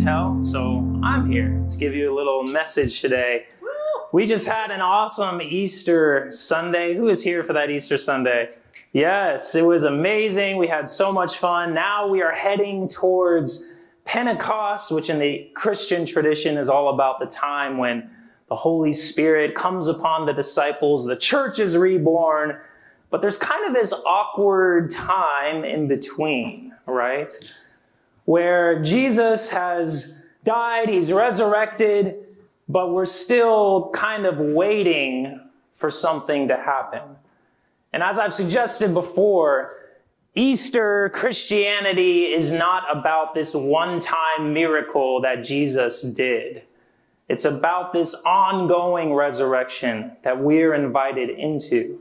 Jason's not here, as you can tell, so I'm here to give you a little message today. We just had an awesome Easter Sunday. Who is here for that Easter Sunday? Yes, it was amazing. We had so much fun. Now we are heading towards Pentecost, which in the Christian tradition is all about the time when the Holy Spirit comes upon the disciples, the church is reborn, but there's kind of this awkward time in between, right? Where Jesus has died, he's resurrected, but we're still kind of waiting for something to happen. And as I've suggested before, Easter Christianity is not about this one time miracle that Jesus did. It's about this ongoing resurrection that we're invited into.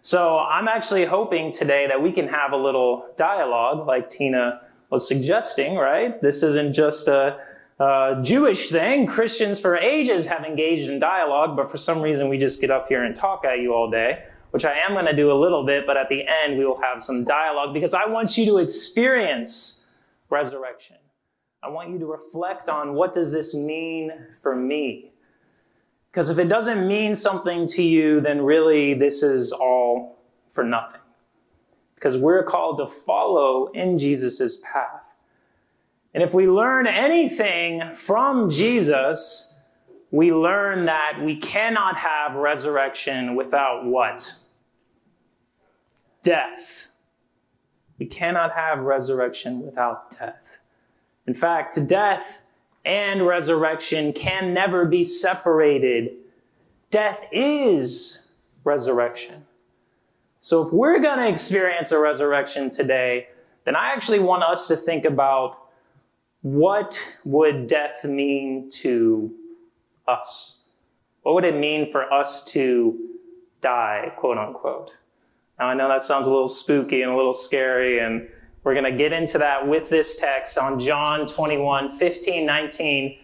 So I'm actually hoping today that we can have a little dialogue like Tina was suggesting, right? This isn't just a, a Jewish thing. Christians for ages have engaged in dialogue, but for some reason we just get up here and talk at you all day, which I am going to do a little bit, but at the end we will have some dialogue because I want you to experience resurrection. I want you to reflect on what does this mean for me? Because if it doesn't mean something to you, then really this is all for nothing. Because we're called to follow in Jesus' path. And if we learn anything from Jesus, we learn that we cannot have resurrection without what? Death. We cannot have resurrection without death. In fact, death and resurrection can never be separated. Death is resurrection. So if we're going to experience a resurrection today, then I actually want us to think about what would death mean to us? What would it mean for us to die, quote unquote? Now I know that sounds a little spooky and a little scary and we're going to get into that with this text on John 21, 15, 19.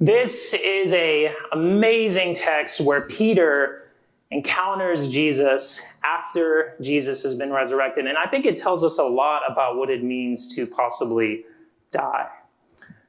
This is a amazing text where Peter encounters Jesus after Jesus has been resurrected. And I think it tells us a lot about what it means to possibly die.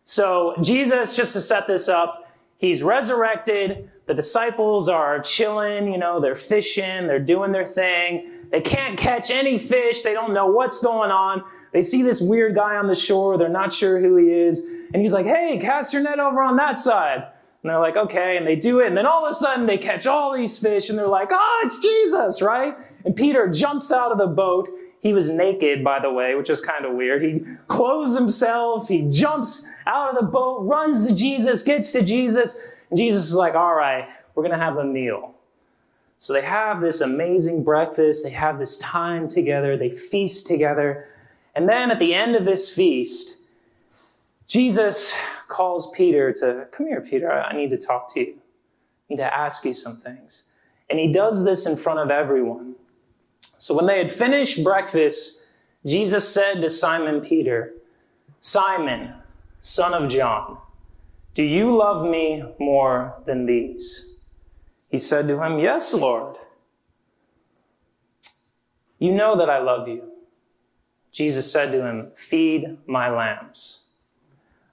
So Jesus, just to set this up, he's resurrected. The disciples are chilling, you know, they're fishing, they're doing their thing. They can't catch any fish. They don't know what's going on. They see this weird guy on the shore. They're not sure who he is. And he's like, hey, cast your net over on that side. And they're like, okay. And they do it. And then all of a sudden they catch all these fish and they're like, oh, it's Jesus, right? And Peter jumps out of the boat. He was naked, by the way, which is kind of weird. He clothes himself. He jumps out of the boat, runs to Jesus, gets to Jesus. And Jesus is like, all right, we're going to have a meal. So they have this amazing breakfast. They have this time together. They feast together. And then at the end of this feast, Jesus calls Peter to, come here, Peter, I need to talk to you. I need to ask you some things. And he does this in front of everyone. So when they had finished breakfast, Jesus said to Simon Peter, Simon, son of John, do you love me more than these? He said to him, Yes, Lord. You know that I love you. Jesus said to him, Feed my lambs.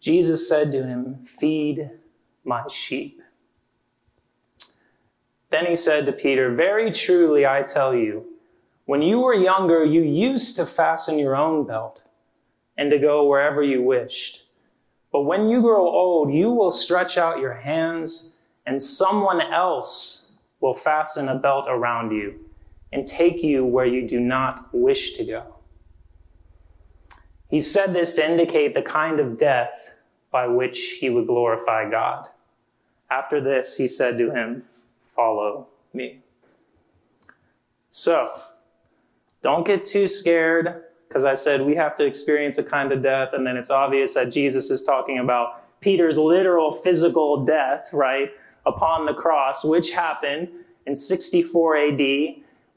Jesus said to him, Feed my sheep. Then he said to Peter, Very truly I tell you, when you were younger, you used to fasten your own belt and to go wherever you wished. But when you grow old, you will stretch out your hands, and someone else will fasten a belt around you and take you where you do not wish to go. He said this to indicate the kind of death by which he would glorify God. After this, he said to him, Follow me. So, don't get too scared, because I said we have to experience a kind of death, and then it's obvious that Jesus is talking about Peter's literal physical death, right, upon the cross, which happened in 64 AD.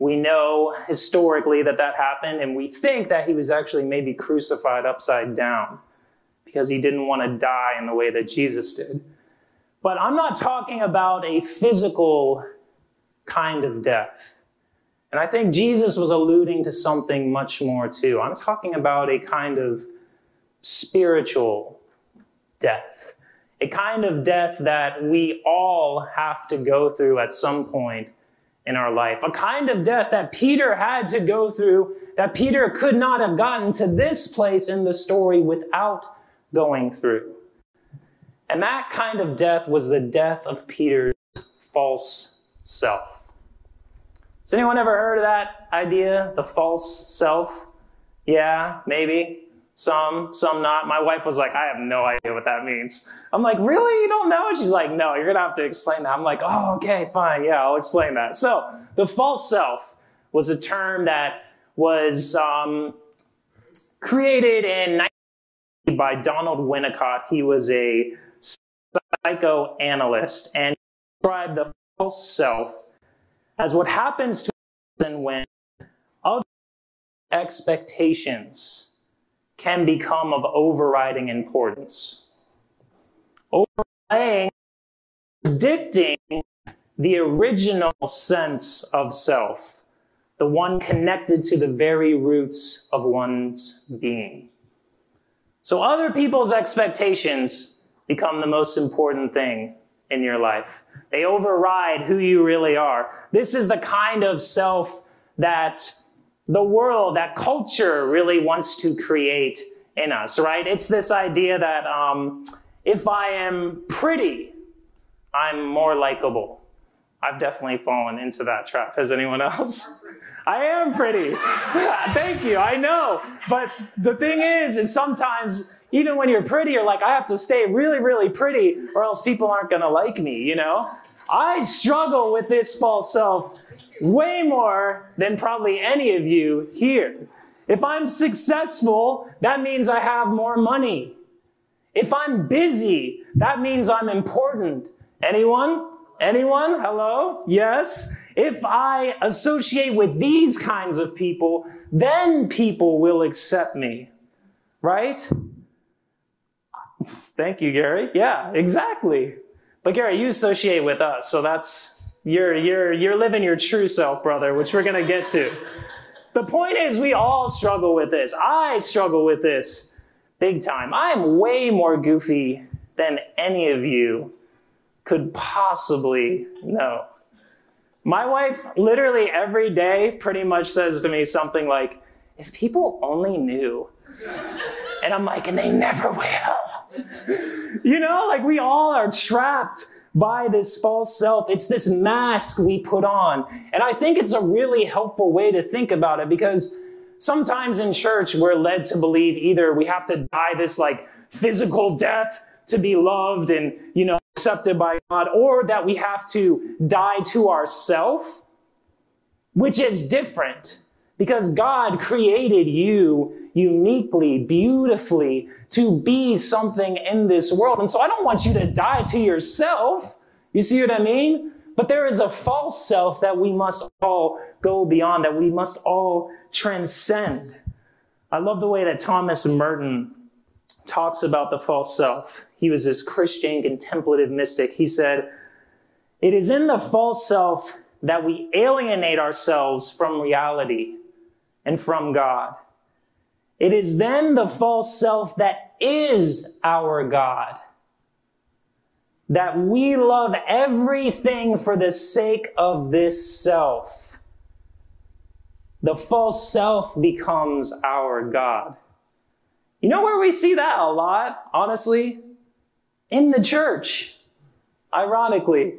We know historically that that happened, and we think that he was actually maybe crucified upside down because he didn't want to die in the way that Jesus did. But I'm not talking about a physical kind of death. And I think Jesus was alluding to something much more too. I'm talking about a kind of spiritual death, a kind of death that we all have to go through at some point in our life, a kind of death that Peter had to go through, that Peter could not have gotten to this place in the story without going through. And that kind of death was the death of Peter's false self. Has anyone ever heard of that idea, the false self? Yeah, maybe. Some, some not. My wife was like, I have no idea what that means. I'm like, really? You don't know? She's like, no, you're going to have to explain that. I'm like, oh, okay, fine. Yeah, I'll explain that. So, the false self was a term that was um, created in by Donald Winnicott. He was a psychoanalyst and described the false self as what happens to a person when other expectations can become of overriding importance. Overlaying, predicting the original sense of self, the one connected to the very roots of one's being. So other people's expectations become the most important thing in your life. They override who you really are. This is the kind of self that the world, that culture really wants to create in us, right? It's this idea that um, if I am pretty, I'm more likable. I've definitely fallen into that trap. Has anyone else? I am pretty. Thank you. I know. But the thing is, is sometimes even when you're pretty, you're like, I have to stay really, really pretty or else people aren't to like me, you know? I struggle with this false self way more than probably any of you here. If I'm successful, that means I have more money. If I'm busy, that means I'm important. Anyone? Anyone? Hello? Yes? If I associate with these kinds of people, then people will accept me. Right? Thank you, Gary. Yeah, exactly. But Gary, you associate with us, so that's you're you're you're living your true self, brother, which we're gonna get to. The point is, we all struggle with this. I struggle with this big time. I'm way more goofy than any of you could possibly know. My wife literally every day pretty much says to me something like, if people only knew. And I'm like, and they never will. You know, like we all are trapped by this false self. It's this mask we put on. And I think it's a really helpful way to think about it because sometimes in church we're led to believe either we have to die this like physical death to be loved and, you know, accepted by God, or that we have to die to ourself, which is different because God created you uniquely, beautifully to be something in this world. And so I don't want you to die to yourself. You see what I mean? But there is a false self that we must all go beyond, that we must all transcend. I love the way that Thomas Merton talks about the false self. He was this Christian contemplative mystic. He said, It is in the false self that we alienate ourselves from reality and from God. It is then the false self that is our God. That we love everything for the sake of this self. The false self becomes our God. You know where we see that a lot, honestly? In the church. Ironically,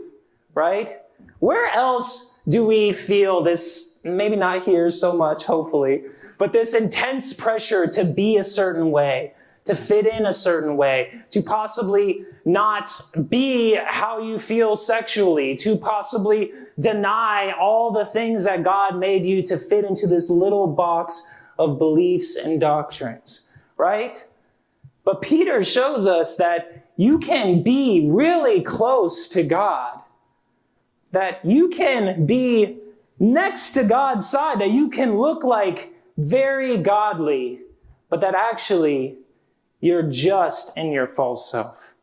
right? Where else do we feel this, maybe not here so much, hopefully, but this intense pressure to be a certain way, to fit in a certain way, to possibly not be how you feel sexually, to possibly deny all the things that God made you to fit into this little box of beliefs and doctrines, right? But Peter shows us that you can be really close to God, that you can be next to God's side, that you can look like very godly, but that actually you're just in your false self.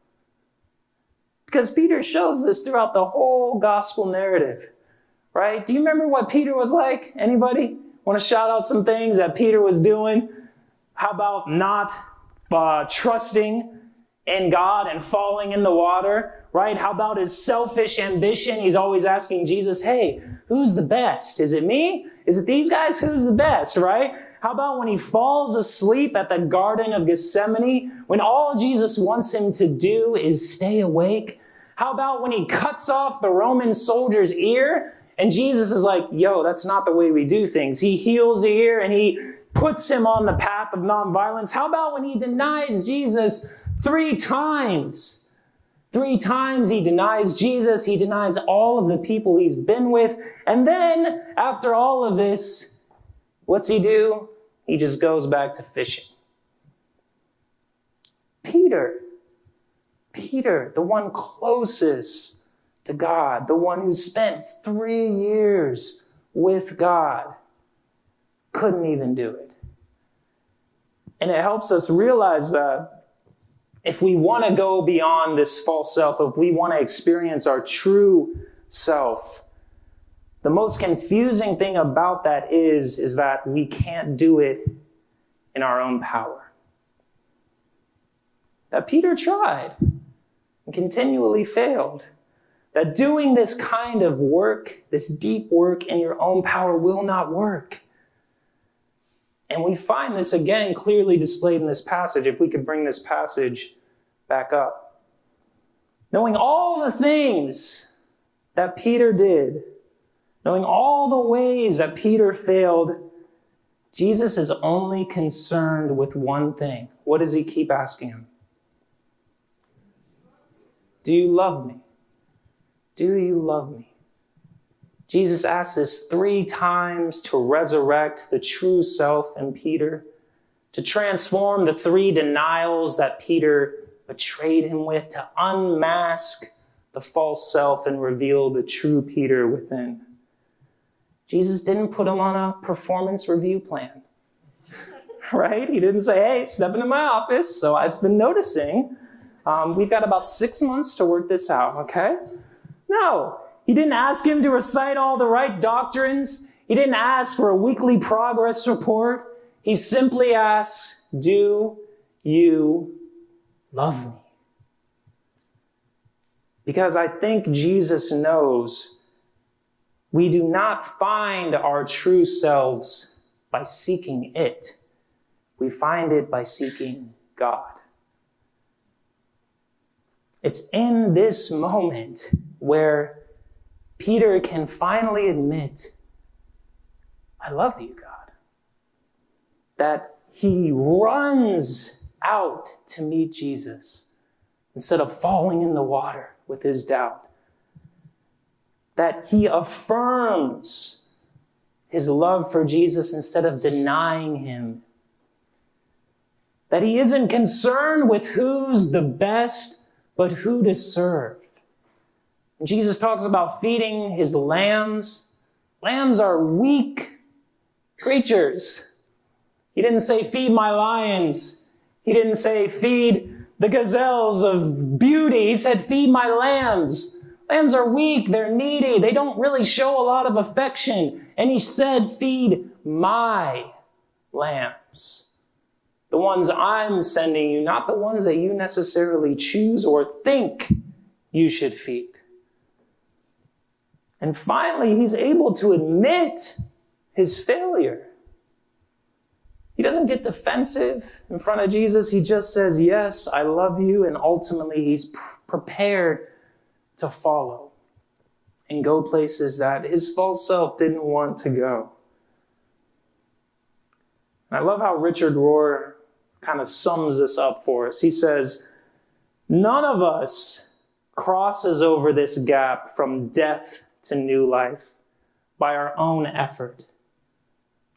Because Peter shows this throughout the whole gospel narrative, right? Do you remember what Peter was like? Anybody want to shout out some things that Peter was doing? How about not uh, trusting in God and falling in the water, right? How about his selfish ambition? He's always asking Jesus, hey, who's the best? Is it me? Is it these guys? Who's the best, right? How about when he falls asleep at the Garden of Gethsemane, when all Jesus wants him to do is stay awake? How about when he cuts off the Roman soldier's ear and Jesus is like, yo, that's not the way we do things. He heals the ear and he puts him on the path of nonviolence. How about when he denies Jesus three times? Three times he denies Jesus. He denies all of the people he's been with. And then, after all of this, what's he do? He just goes back to fishing. Peter, Peter, the one closest to God, the one who spent three years with God, couldn't even do it. And it helps us realize that if we want to go beyond this false self, if we want to experience our true self, the most confusing thing about that is, is that we can't do it in our own power. That Peter tried and continually failed. That doing this kind of work, this deep work in your own power will not work. And we find this again clearly displayed in this passage. If we could bring this passage back up. Knowing all the things that Peter did, knowing all the ways that Peter failed, Jesus is only concerned with one thing. What does he keep asking him? Do you love me? Do you love me? Jesus asks this three times to resurrect the true self in Peter, to transform the three denials that Peter betrayed him with, to unmask the false self and reveal the true Peter within. Jesus didn't put him on a performance review plan, right? He didn't say, hey, step into my office. So I've been noticing um, we've got about six months to work this out, okay? No, he didn't ask him to recite all the right doctrines. He didn't ask for a weekly progress report. He simply asks, Do you love me? Because I think Jesus knows we do not find our true selves by seeking it. We find it by seeking God. It's in this moment where Peter can finally admit, I love you, God. That he runs out to meet Jesus instead of falling in the water with his doubt. That he affirms his love for Jesus instead of denying him. That he isn't concerned with who's the best, but who to serve. Jesus talks about feeding his lambs. Lambs are weak creatures. He didn't say, feed my lions. He didn't say, feed the gazelles of beauty. He said, feed my lambs. Lambs are weak. They're needy. They don't really show a lot of affection. And he said, feed my lambs. The ones I'm sending you, not the ones that you necessarily choose or think you should feed. And finally, he's able to admit his failure. He doesn't get defensive in front of Jesus. He just says, Yes, I love you. And ultimately, he's prepared to follow and go places that his false self didn't want to go. And I love how Richard Rohr kind of sums this up for us. He says, None of us crosses over this gap from death to new life by our own effort.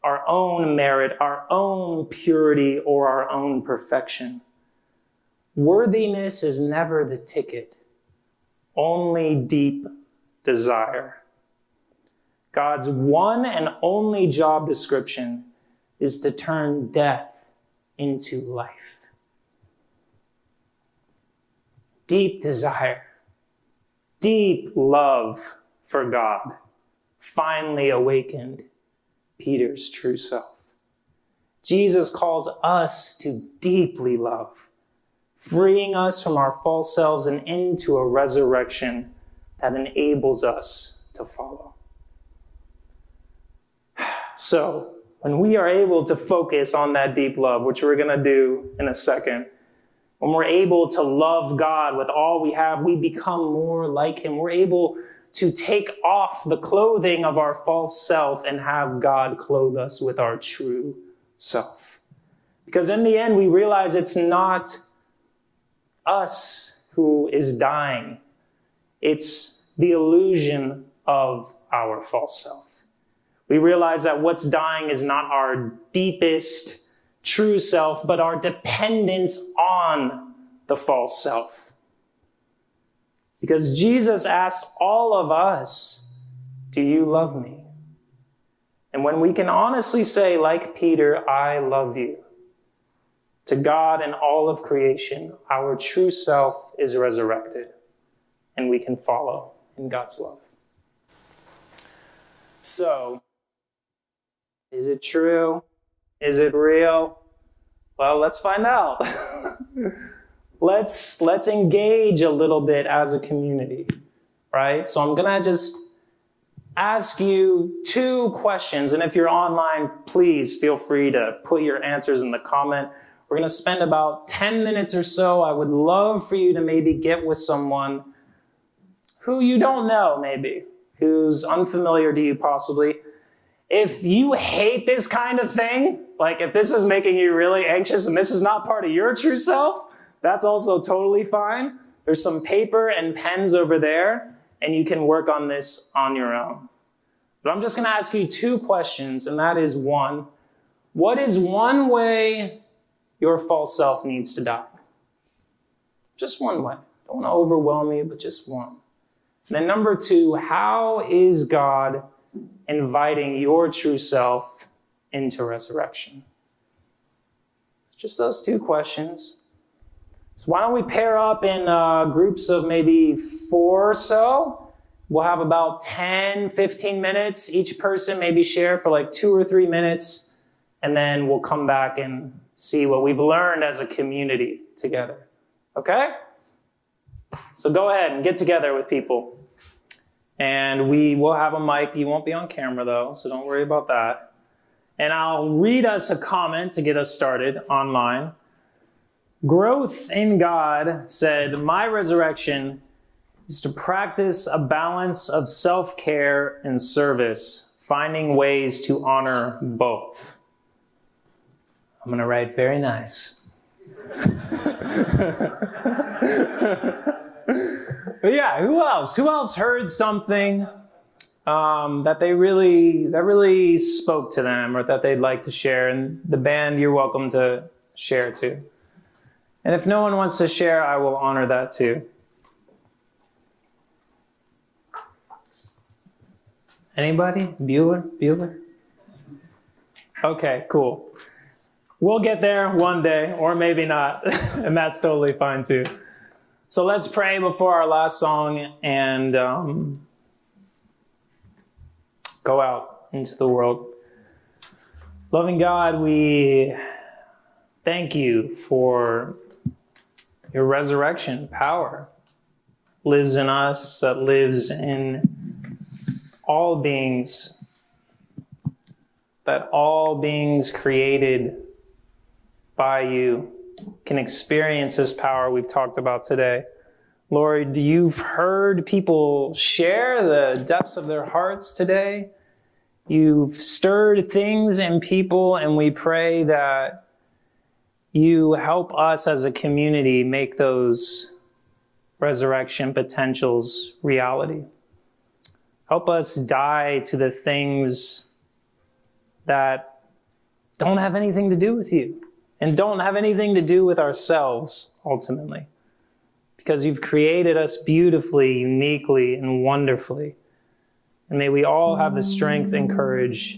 our own merit, our own purity, or our own perfection. Worthiness is never the ticket, only deep desire. God's one and only job description is to turn death into life. Deep desire, deep love for God finally awakened Peter's true self. Jesus calls us to deeply love, freeing us from our false selves and into a resurrection that enables us to follow. So, when we are able to focus on that deep love, which we're going to do in a second, when we're able to love God with all we have, we become more like Him. We're able to take off the clothing of our false self and have God clothe us with our true self. Because in the end, we realize it's not us who is dying, it's the illusion of our false self. We realize that what's dying is not our deepest true self, but our dependence on the false self. Because Jesus asks all of us, Do you love me? And when we can honestly say, like Peter, I love you, to God and all of creation, our true self is resurrected, and we can follow in God's love. So, is it true? Is it real? Well, let's find out. let's let's engage a little bit as a community, right? So I'm to just ask you two questions and if you're online, please feel free to put your answers in the comment. We're to spend about 10 minutes or so. I would love for you to maybe get with someone who you don't know maybe, who's unfamiliar to you possibly if you hate this kind of thing, like if this is making you really anxious and this is not part of your true self, that's also totally fine. There's some paper and pens over there, and you can work on this on your own. But I'm just going to ask you two questions, and that is one, what is one way your false self needs to die? Just one way. Don't want to overwhelm you, but just one. And then number two, how is God inviting your true self into resurrection? Just those two questions. So, why don't we pair up in uh, groups of maybe four or so? We'll have about 10, 15 minutes. Each person maybe share for like two or three minutes, and then we'll come back and see what we've learned as a community together. Okay? So, go ahead and get together with people. And we will have a mic. You won't be on camera though, so don't worry about that. And I'll read us a comment to get us started online. Growth in God said, My resurrection is to practice a balance of self care and service, finding ways to honor both. I'm going to write very nice. yeah, who else? Who else heard something um, that they really that really spoke to them or that they'd like to share? And the band, you're welcome to share too. And if no one wants to share, I will honor that too. Anybody? Bueller? Bueller? Okay, cool. We'll get there one day, or maybe not, and that's totally fine too. So let's pray before our last song and um, go out into the world. Loving God, we thank you for your resurrection power lives in us, that lives in all beings, that all beings created by you can experience this power we've talked about today. Lord, you've heard people share the depths of their hearts today. You've stirred things in people, and we pray that you help us as a community make those resurrection potentials reality. Help us die to the things that don't have anything to do with you and don't have anything to do with ourselves ultimately. Because you've created us beautifully, uniquely, and wonderfully. And may we all have the strength and courage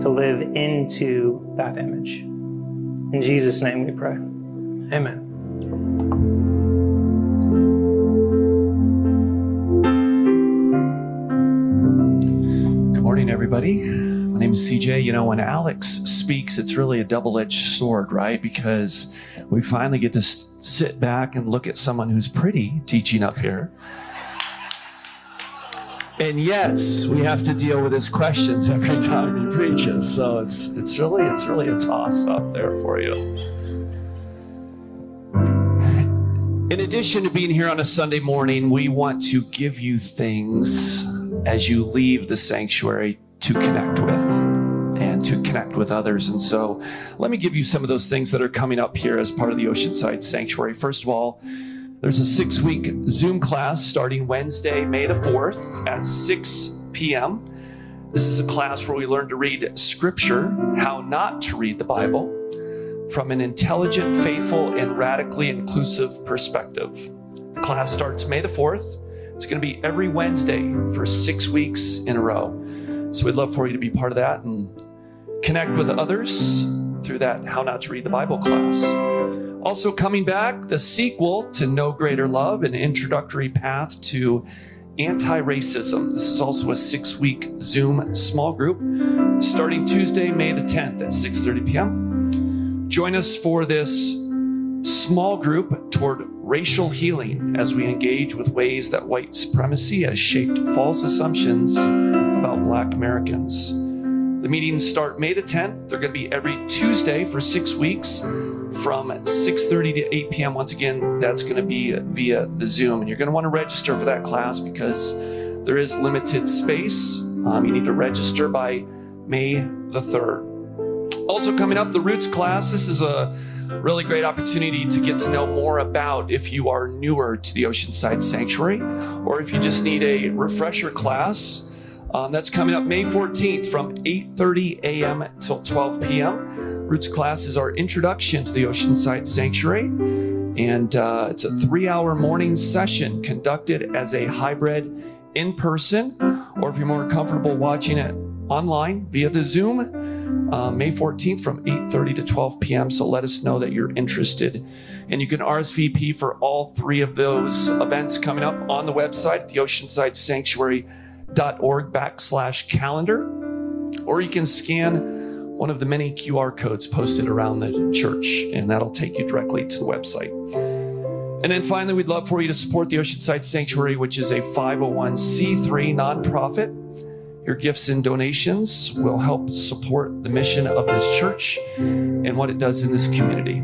to live into that image. In Jesus' name we pray. Amen. Good morning, everybody. My name is CJ. You know, when Alex speaks, it's really a double edged sword, right? Because we finally get to s- sit back and look at someone who's pretty teaching up here. And yet, we have to deal with his questions every time he preaches. So it's it's really it's really a toss up there for you. In addition to being here on a Sunday morning, we want to give you things as you leave the sanctuary to connect with and to connect with others. And so let me give you some of those things that are coming up here as part of the Oceanside Sanctuary. First of all, there's a six week Zoom class starting Wednesday, May the 4th at 6 p.m. This is a class where we learn to read scripture, how not to read the Bible, from an intelligent, faithful, and radically inclusive perspective. The class starts May the 4th. It's going to be every Wednesday for six weeks in a row. So we'd love for you to be part of that and connect with others through that How Not to Read the Bible class. Also, coming back, the sequel to No Greater Love, an introductory path to anti racism. This is also a six week Zoom small group starting Tuesday, May the 10th at 6:30 p.m. Join us for this small group toward racial healing as we engage with ways that white supremacy has shaped false assumptions about black Americans. The meetings start May the 10th. They're going to be every Tuesday for six weeks from 6.30 to 8 p.m. Once again, that's going to be via the Zoom. And you're going to want to register for that class because there is limited space. Um, you need to register by May the 3rd. Also, coming up, the Roots class. This is a really great opportunity to get to know more about if you are newer to the Oceanside Sanctuary or if you just need a refresher class. Um, that's coming up May 14th from 8:30 a.m. till 12 p.m. Roots class is our introduction to the Oceanside Sanctuary, and uh, it's a three-hour morning session conducted as a hybrid in person, or if you're more comfortable watching it online via the Zoom, uh, May 14th from 8:30 to 12 p.m. So let us know that you're interested, and you can RSVP for all three of those events coming up on the website, at the Oceanside Sanctuary org backslash calendar, or you can scan one of the many QR codes posted around the church, and that'll take you directly to the website. And then finally, we'd love for you to support the Oceanside Sanctuary, which is a 501c3 nonprofit. Your gifts and donations will help support the mission of this church and what it does in this community.